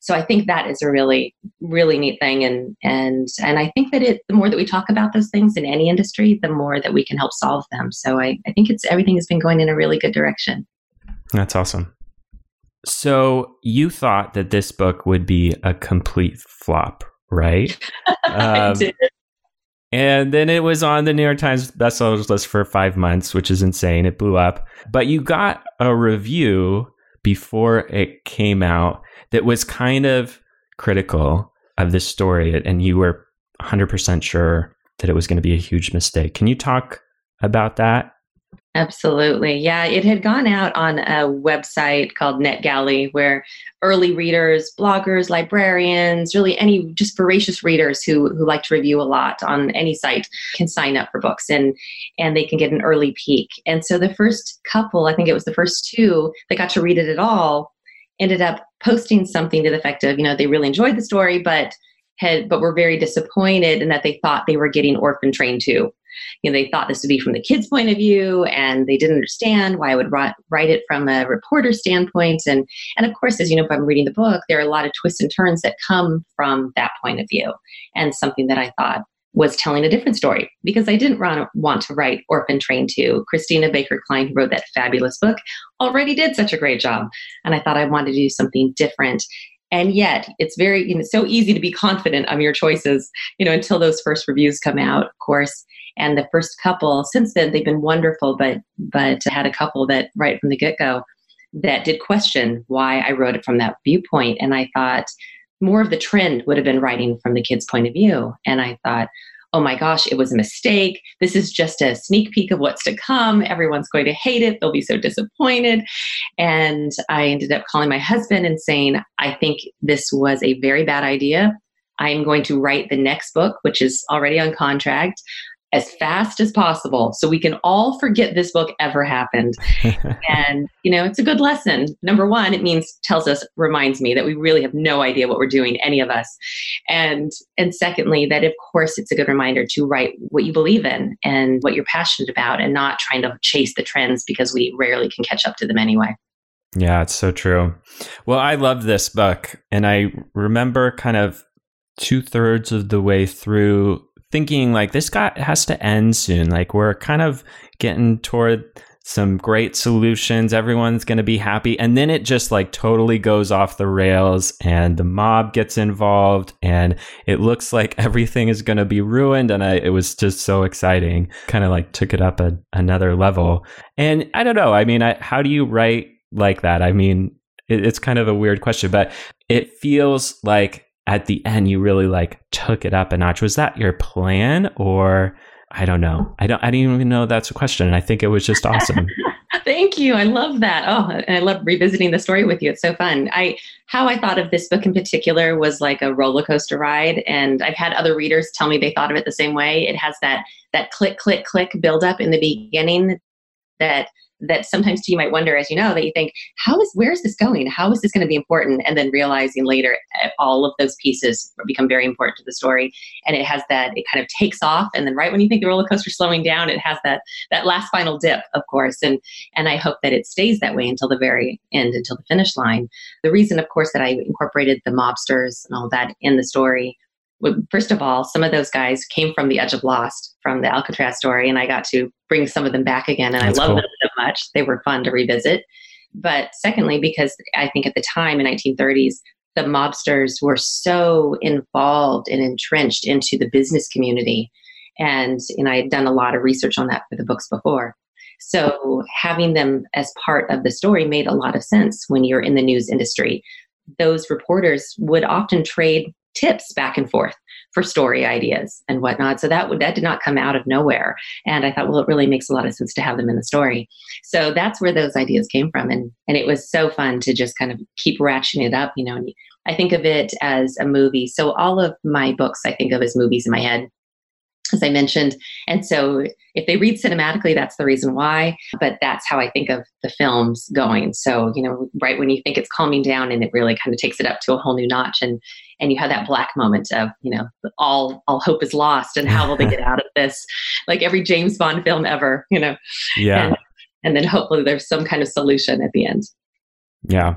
Speaker 3: so I think that is a really, really neat thing, and and and I think that it the more that we talk about those things in any industry, the more that we can help solve them. So I, I think it's everything has been going in a really good direction.
Speaker 1: That's awesome. So you thought that this book would be a complete flop, right?
Speaker 3: I
Speaker 1: Um,
Speaker 3: did.
Speaker 1: And then it was on the New York Times bestsellers list for five months, which is insane. It blew up. But you got a review before it came out that was kind of critical of this story, and you were 100% sure that it was going to be a huge mistake. Can you talk about that?
Speaker 3: Absolutely. Yeah, it had gone out on a website called NetGalley where early readers, bloggers, librarians, really any just voracious readers who who like to review a lot on any site can sign up for books and and they can get an early peek. And so the first couple, I think it was the first two that got to read it at all, ended up posting something to the effect of, you know, they really enjoyed the story but had but were very disappointed in that they thought they were getting Orphan Train 2 you know they thought this would be from the kids point of view and they didn't understand why i would write, it from a reporter standpoint and and of course as you know if i'm reading the book there are a lot of twists and turns that come from that point of view and something that i thought was telling a different story because I didn't want to write Orphan Train 2. Christina Baker Kline, who wrote that fabulous book, already did such a great job. And I thought I wanted to do something different. And yet, it's very, you know, so easy to be confident of your choices, you know, until those first reviews come out, of course. And the first couple, since then, they've been wonderful, but but had a couple that right from the get go that did question why I wrote it from that viewpoint. And I thought more of the trend would have been writing from the kid's point of view. And I thought, oh my gosh, it was a mistake. This is just a sneak peek of what's to come. Everyone's going to hate it. They'll be so disappointed. And I ended up calling my husband and saying, I think this was a very bad idea. I'm going to write the next book, which is already on contract, as fast as possible so we can all forget this book ever happened. and, you know, it's a good lesson. Number one, it means, tells us, reminds me that we really have no idea what we're doing, any of us. And, and secondly, that of course it's a good reminder to write what you believe in and what you're passionate about and not trying to chase the trends because we rarely can catch up to them anyway.
Speaker 1: Yeah, it's so true. Well, I love this book. And I remember kind of two thirds of the way through thinking like this guy has to end soon. Like we're kind of getting toward some great solutions. Everyone's going to be happy. And then it just like totally goes off the rails and the mob gets involved and it looks like everything is going to be ruined. And I, it was just so exciting. Kind of like took it up a, another level. And I don't know. I mean, I, how do you write like that? I mean, it, it's kind of a weird question, but it feels like at the end you really like took it up a notch. Was that your plan or I don't know. I don't I didn't even know that's a question. I think it was just awesome.
Speaker 3: Thank you. I love that. Oh, and I love revisiting the story with you. It's so fun. I how I thought of this book in particular was like a roller coaster ride, and I've had other readers tell me they thought of it the same way. It has that that click, click, click build up in the beginning that that sometimes you might wonder as you know that you think how is where is this going? How is this going to be important? And then realizing later eh, all of those pieces become very important to the story. And it has that it kind of takes off and then right when you think the roller coaster slowing down it has that that last final dip of course. And and i hope that it stays that way until the very end until the finish line. The reason of course that i incorporated the mobsters and all that in the story first of all, some of those guys came from the Edge of Lost, from the Alcatraz story, and I got to bring some of them back again, and
Speaker 1: That's
Speaker 3: I love
Speaker 1: cool.
Speaker 3: them much. They were fun to revisit. But secondly, because I think at the time in 1930s, the mobsters were so involved and entrenched into the business community, and and I had done a lot of research on that for the books before. So having them as part of the story made a lot of sense when you're in the news industry. Those reporters would often trade tips back and forth for story ideas and whatnot. So that would that did not come out of nowhere. And I thought, well, it really makes a lot of sense to have them in the story. So that's where those ideas came from. And and it was so fun to just kind of keep ratcheting it up, you know. And I think of it as a movie. So all of my books I think of as movies in my head as I mentioned. And so if they read cinematically, that's the reason why. But that's how I think of the films going. So, you know, right when you think it's calming down and it really kind of takes it up to a whole new notch and and you have that black moment of, you know, all all hope is lost and how will they get out of this? Like every James Bond film ever, you know.
Speaker 1: Yeah.
Speaker 3: And, and then hopefully there's some kind of solution at the end.
Speaker 1: Yeah.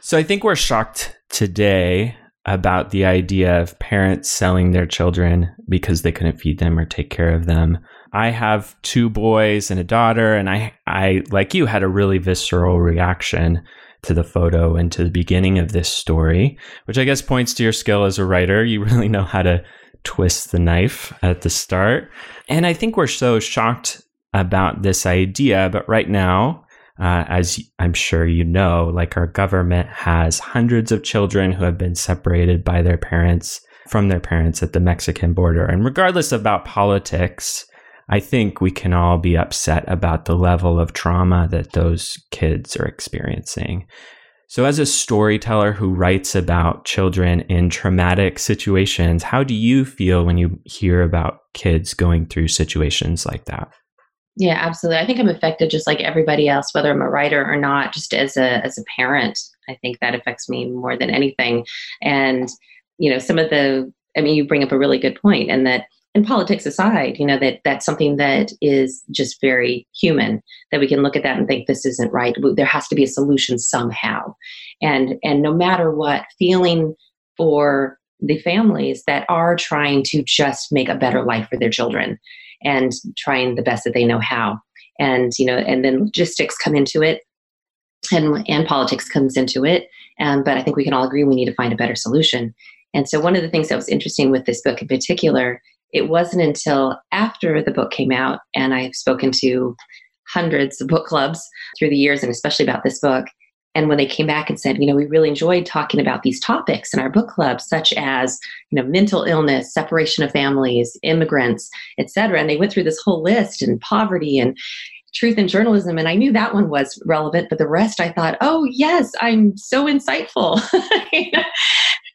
Speaker 1: So I think we're shocked today about the idea of parents selling their children because they couldn't feed them or take care of them. I have two boys and a daughter, and I, I like you, had a really visceral reaction to the photo and to the beginning of this story, which I guess points to your skill as a writer. You really know how to twist the knife at the start. And I think we're so shocked about this idea, but right now, uh, as I'm sure you know, like our government has hundreds of children who have been separated by their parents from their parents at the Mexican border. And regardless about politics, I think we can all be upset about the level of trauma that those kids are experiencing. So, as a storyteller who writes about children in traumatic situations, how do you feel when you hear about kids going through situations like that?
Speaker 3: Yeah, absolutely. I think I'm affected just like everybody else, whether I'm a writer or not, just as a as a parent. I think that affects me more than anything. And, you know, some of the I mean, you bring up a really good point and that and politics aside, you know, that that's something that is just very human, that we can look at that and think this isn't right. There has to be a solution somehow. And and no matter what, feeling for the families that are trying to just make a better life for their children and trying the best that they know how. And, you know, and then logistics come into it and, and politics comes into it. Um, but I think we can all agree we need to find a better solution. And so one of the things that was interesting with this book in particular, it wasn't until after the book came out and I've spoken to hundreds of book clubs through the years and especially about this book and when they came back and said you know we really enjoyed talking about these topics in our book club such as you know mental illness separation of families immigrants etc and they went through this whole list and poverty and truth in journalism and i knew that one was relevant but the rest i thought oh yes i'm so insightful.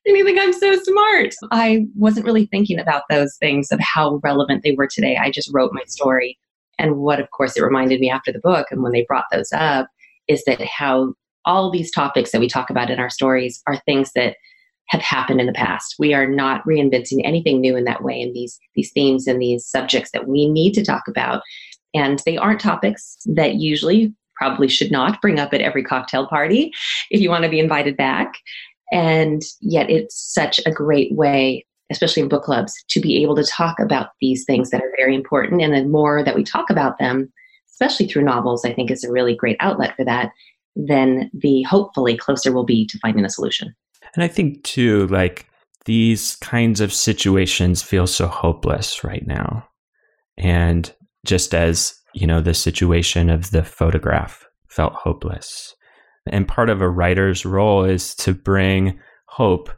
Speaker 3: And you think i'm so smart. I wasn't really thinking about those things of how relevant they were today. I just wrote my story. And what of course it reminded me after the book and when they brought those up is that how all these topics that we talk about in our stories are things that have happened in the past. We are not reinventing anything new in that way in these these themes and these subjects that we need to talk about. And they aren't topics that usually probably should not bring up at every cocktail party if you want to be invited back. And yet it's such a great way, especially in book clubs, to be able to talk about these things that are very important. And the more that we talk about them, especially through novels, I think is a really great outlet for that then the hopefully closer we'll be to finding a solution.
Speaker 1: And I think too, like these kinds of situations feel so hopeless right now. And just as, you know, the situation of the photograph felt hopeless. And part of a writer's role is to bring hope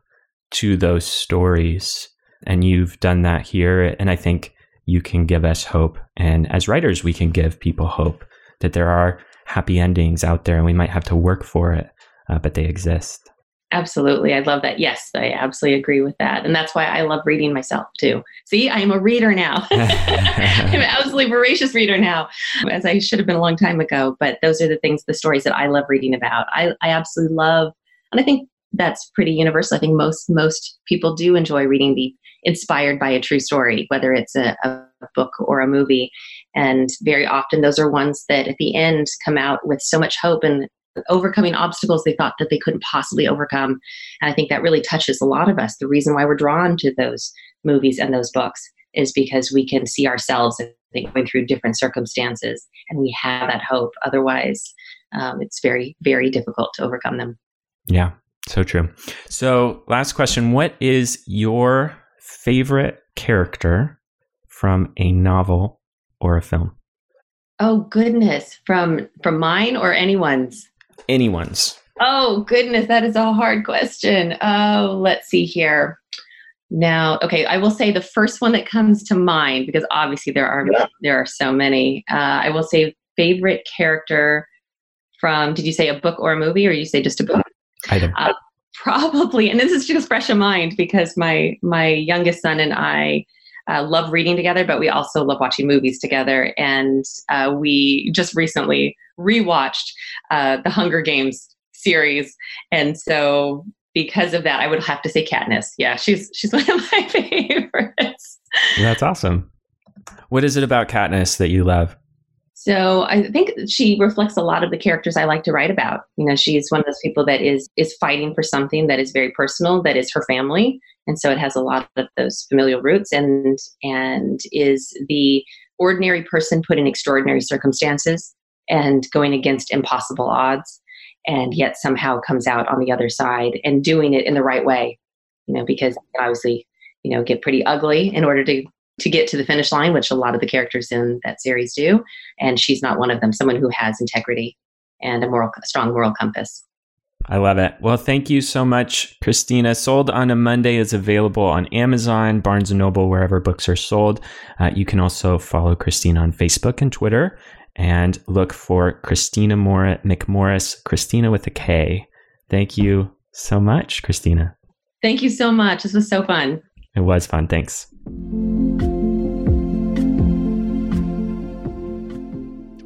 Speaker 1: to those stories. And you've done that here. And I think you can give us hope. And as writers, we can give people hope that there are happy endings out there and we might have to work for it, uh, but they exist.
Speaker 3: Absolutely. I love that. Yes, I absolutely agree with that. And that's why I love reading myself too. See, I am a reader now. I'm an absolutely voracious reader now, as I should have been a long time ago. But those are the things, the stories that I love reading about. I, I absolutely love, and I think that's pretty universal. I think most most people do enjoy reading the inspired by a true story, whether it's a, a book or a movie. And very often, those are ones that at the end come out with so much hope and overcoming obstacles they thought that they couldn't possibly overcome. And I think that really touches a lot of us. The reason why we're drawn to those movies and those books is because we can see ourselves going through different circumstances and we have that hope. Otherwise, um, it's very, very difficult to overcome them.
Speaker 1: Yeah, so true. So, last question What is your favorite character from a novel or a film?
Speaker 3: Oh goodness, from from mine or anyone's?
Speaker 1: Anyone's.
Speaker 3: Oh goodness, that is a hard question. Oh, let's see here. Now, okay, I will say the first one that comes to mind because obviously there are yeah. there are so many. Uh, I will say favorite character from. Did you say a book or a movie, or you say just a book?
Speaker 1: Item. Uh,
Speaker 3: probably, and this is just fresh in mind because my my youngest son and I uh, love reading together, but we also love watching movies together. And uh, we just recently rewatched uh, the Hunger Games series, and so because of that, I would have to say Katniss. Yeah, she's she's one of my favorites.
Speaker 1: That's awesome. What is it about Katniss that you love?
Speaker 3: So I think she reflects a lot of the characters I like to write about. You know, she's one of those people that is is fighting for something that is very personal, that is her family, and so it has a lot of those familial roots, and and is the ordinary person put in extraordinary circumstances and going against impossible odds, and yet somehow comes out on the other side and doing it in the right way. You know, because obviously, you know, get pretty ugly in order to to get to the finish line, which a lot of the characters in that series do. And she's not one of them, someone who has integrity and a moral, a strong moral compass.
Speaker 1: I love it. Well, thank you so much, Kristina. Sold on a Monday is available on Amazon, Barnes and Noble, wherever books are sold. Uh, you can also follow Kristina on Facebook and Twitter and look for Kristina Mor- McMorris, Kristina with a K. Thank you so much, Kristina.
Speaker 3: Thank you so much. This was so fun.
Speaker 1: It was fun. Thanks.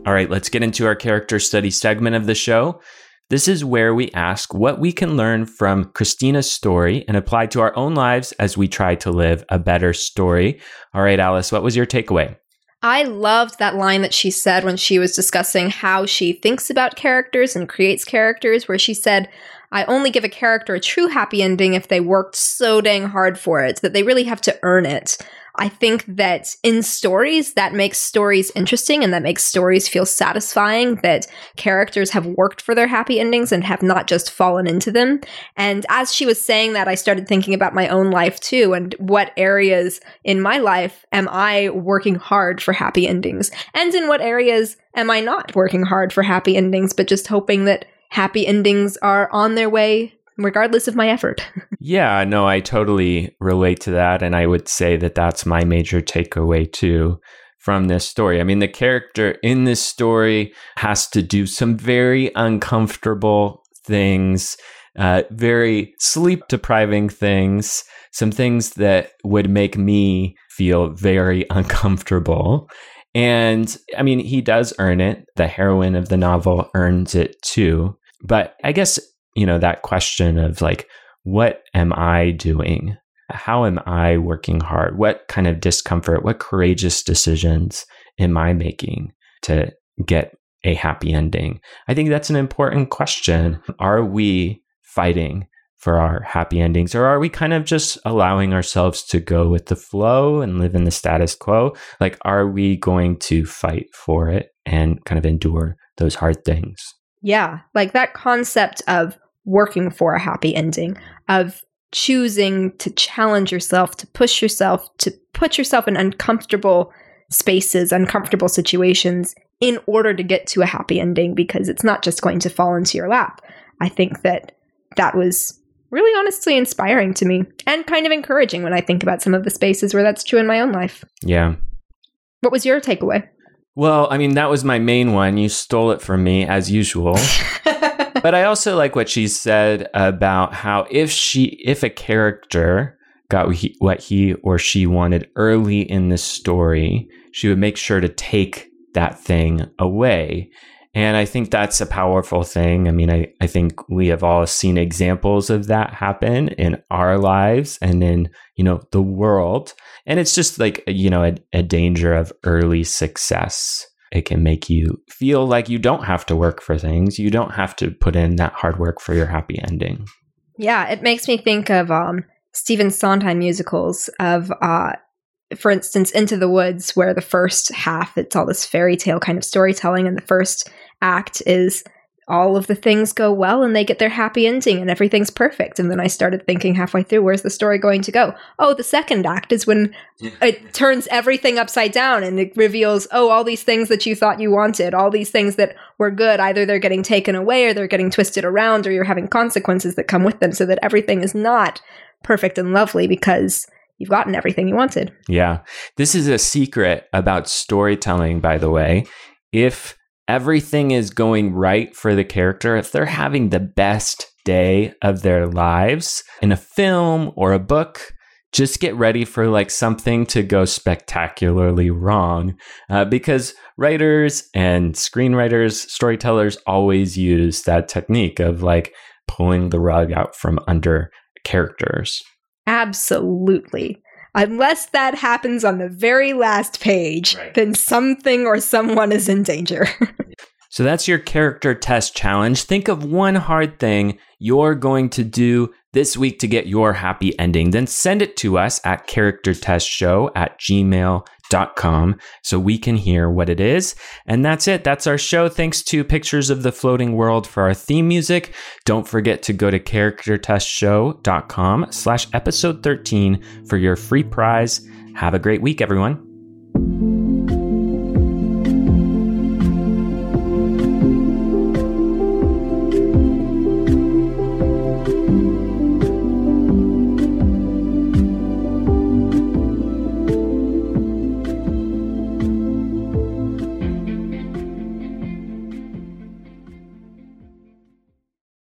Speaker 1: All right, let's get into our character study segment of the show. This is where we ask what we can learn from Kristina's story and apply to our own lives as we try to live a better story. All right, Alice, what was your takeaway?
Speaker 2: I loved that line that she said when she was discussing how she thinks about characters and creates characters, where she said, I only give a character a true happy ending if they worked so dang hard for it, that they really have to earn it. I think that in stories, that makes stories interesting and that makes stories feel satisfying that characters have worked for their happy endings and have not just fallen into them. And as she was saying that, I started thinking about my own life too and what areas in my life am I working hard for happy endings? And in what areas am I not working hard for happy endings, but just hoping that happy endings are on their way regardless of my effort.
Speaker 1: yeah, no, I totally relate to that. And I would say that that's my major takeaway too from this story. I mean, the character in this story has to do some very uncomfortable things, uh, very sleep depriving things, some things that would make me feel very uncomfortable. And I mean, he does earn it. The heroine of the novel earns it too. But I guess you know, that question of like, what am I doing? How am I working hard? What kind of discomfort, what courageous decisions am I making to get a happy ending? I think that's an important question. Are we fighting for our happy endings, or are we kind of just allowing ourselves to go with the flow and live in the status quo? Like, are we going to fight for it and kind of endure those hard things?
Speaker 2: Yeah, like that concept of working for a happy ending, of choosing to challenge yourself, to push yourself, to put yourself in uncomfortable spaces, uncomfortable situations in order to get to a happy ending because it's not just going to fall into your lap. I think that that was really honestly inspiring to me and kind of encouraging when I think about some of the spaces where that's true in my own life.
Speaker 1: Yeah.
Speaker 2: What was your takeaway?
Speaker 1: Well, I mean, that was my main one. You stole it from me as usual. but I also like what she said about how if she, if a character got what he or she wanted early in the story, she would make sure to take that thing away. And I think that's a powerful thing. I mean, I, I think we have all seen examples of that happen in our lives and in, you know, the world. And it's just like, you know, a, a danger of early success. It can make you feel like you don't have to work for things. You don't have to put in that hard work for your happy ending.
Speaker 2: Yeah, it makes me think of um, Stephen Sondheim musicals of uh, for instance, Into the Woods, where the first half, it's all this fairy tale kind of storytelling, and the first act is all of the things go well and they get their happy ending and everything's perfect. And then I started thinking halfway through, where's the story going to go? Oh, the second act is when it turns everything upside down and it reveals, oh, all these things that you thought you wanted, all these things that were good, either they're getting taken away or they're getting twisted around or you're having consequences that come with them so that everything is not perfect and lovely because you've gotten everything you wanted.
Speaker 1: Yeah. This is a secret about storytelling, by the way. If everything is going right for the character, if they're having the best day of their lives in a film or a book, just get ready for like something to go spectacularly wrong uh, because writers and screenwriters storytellers always use that technique of like pulling the rug out from under characters.
Speaker 2: Absolutely unless that happens on the very last page, right. then something or someone is in danger.
Speaker 1: so that's your character test challenge. Think of one hard thing you're going to do this week to get your happy ending. Then send it to us at charactertestshow at gmail com so we can hear what it is. And that's it. That's our show. Thanks to Pictures of the Floating World for our theme music. Don't forget to go to charactertestshow.com slash episode 13 for your free prize. Have a great week, everyone.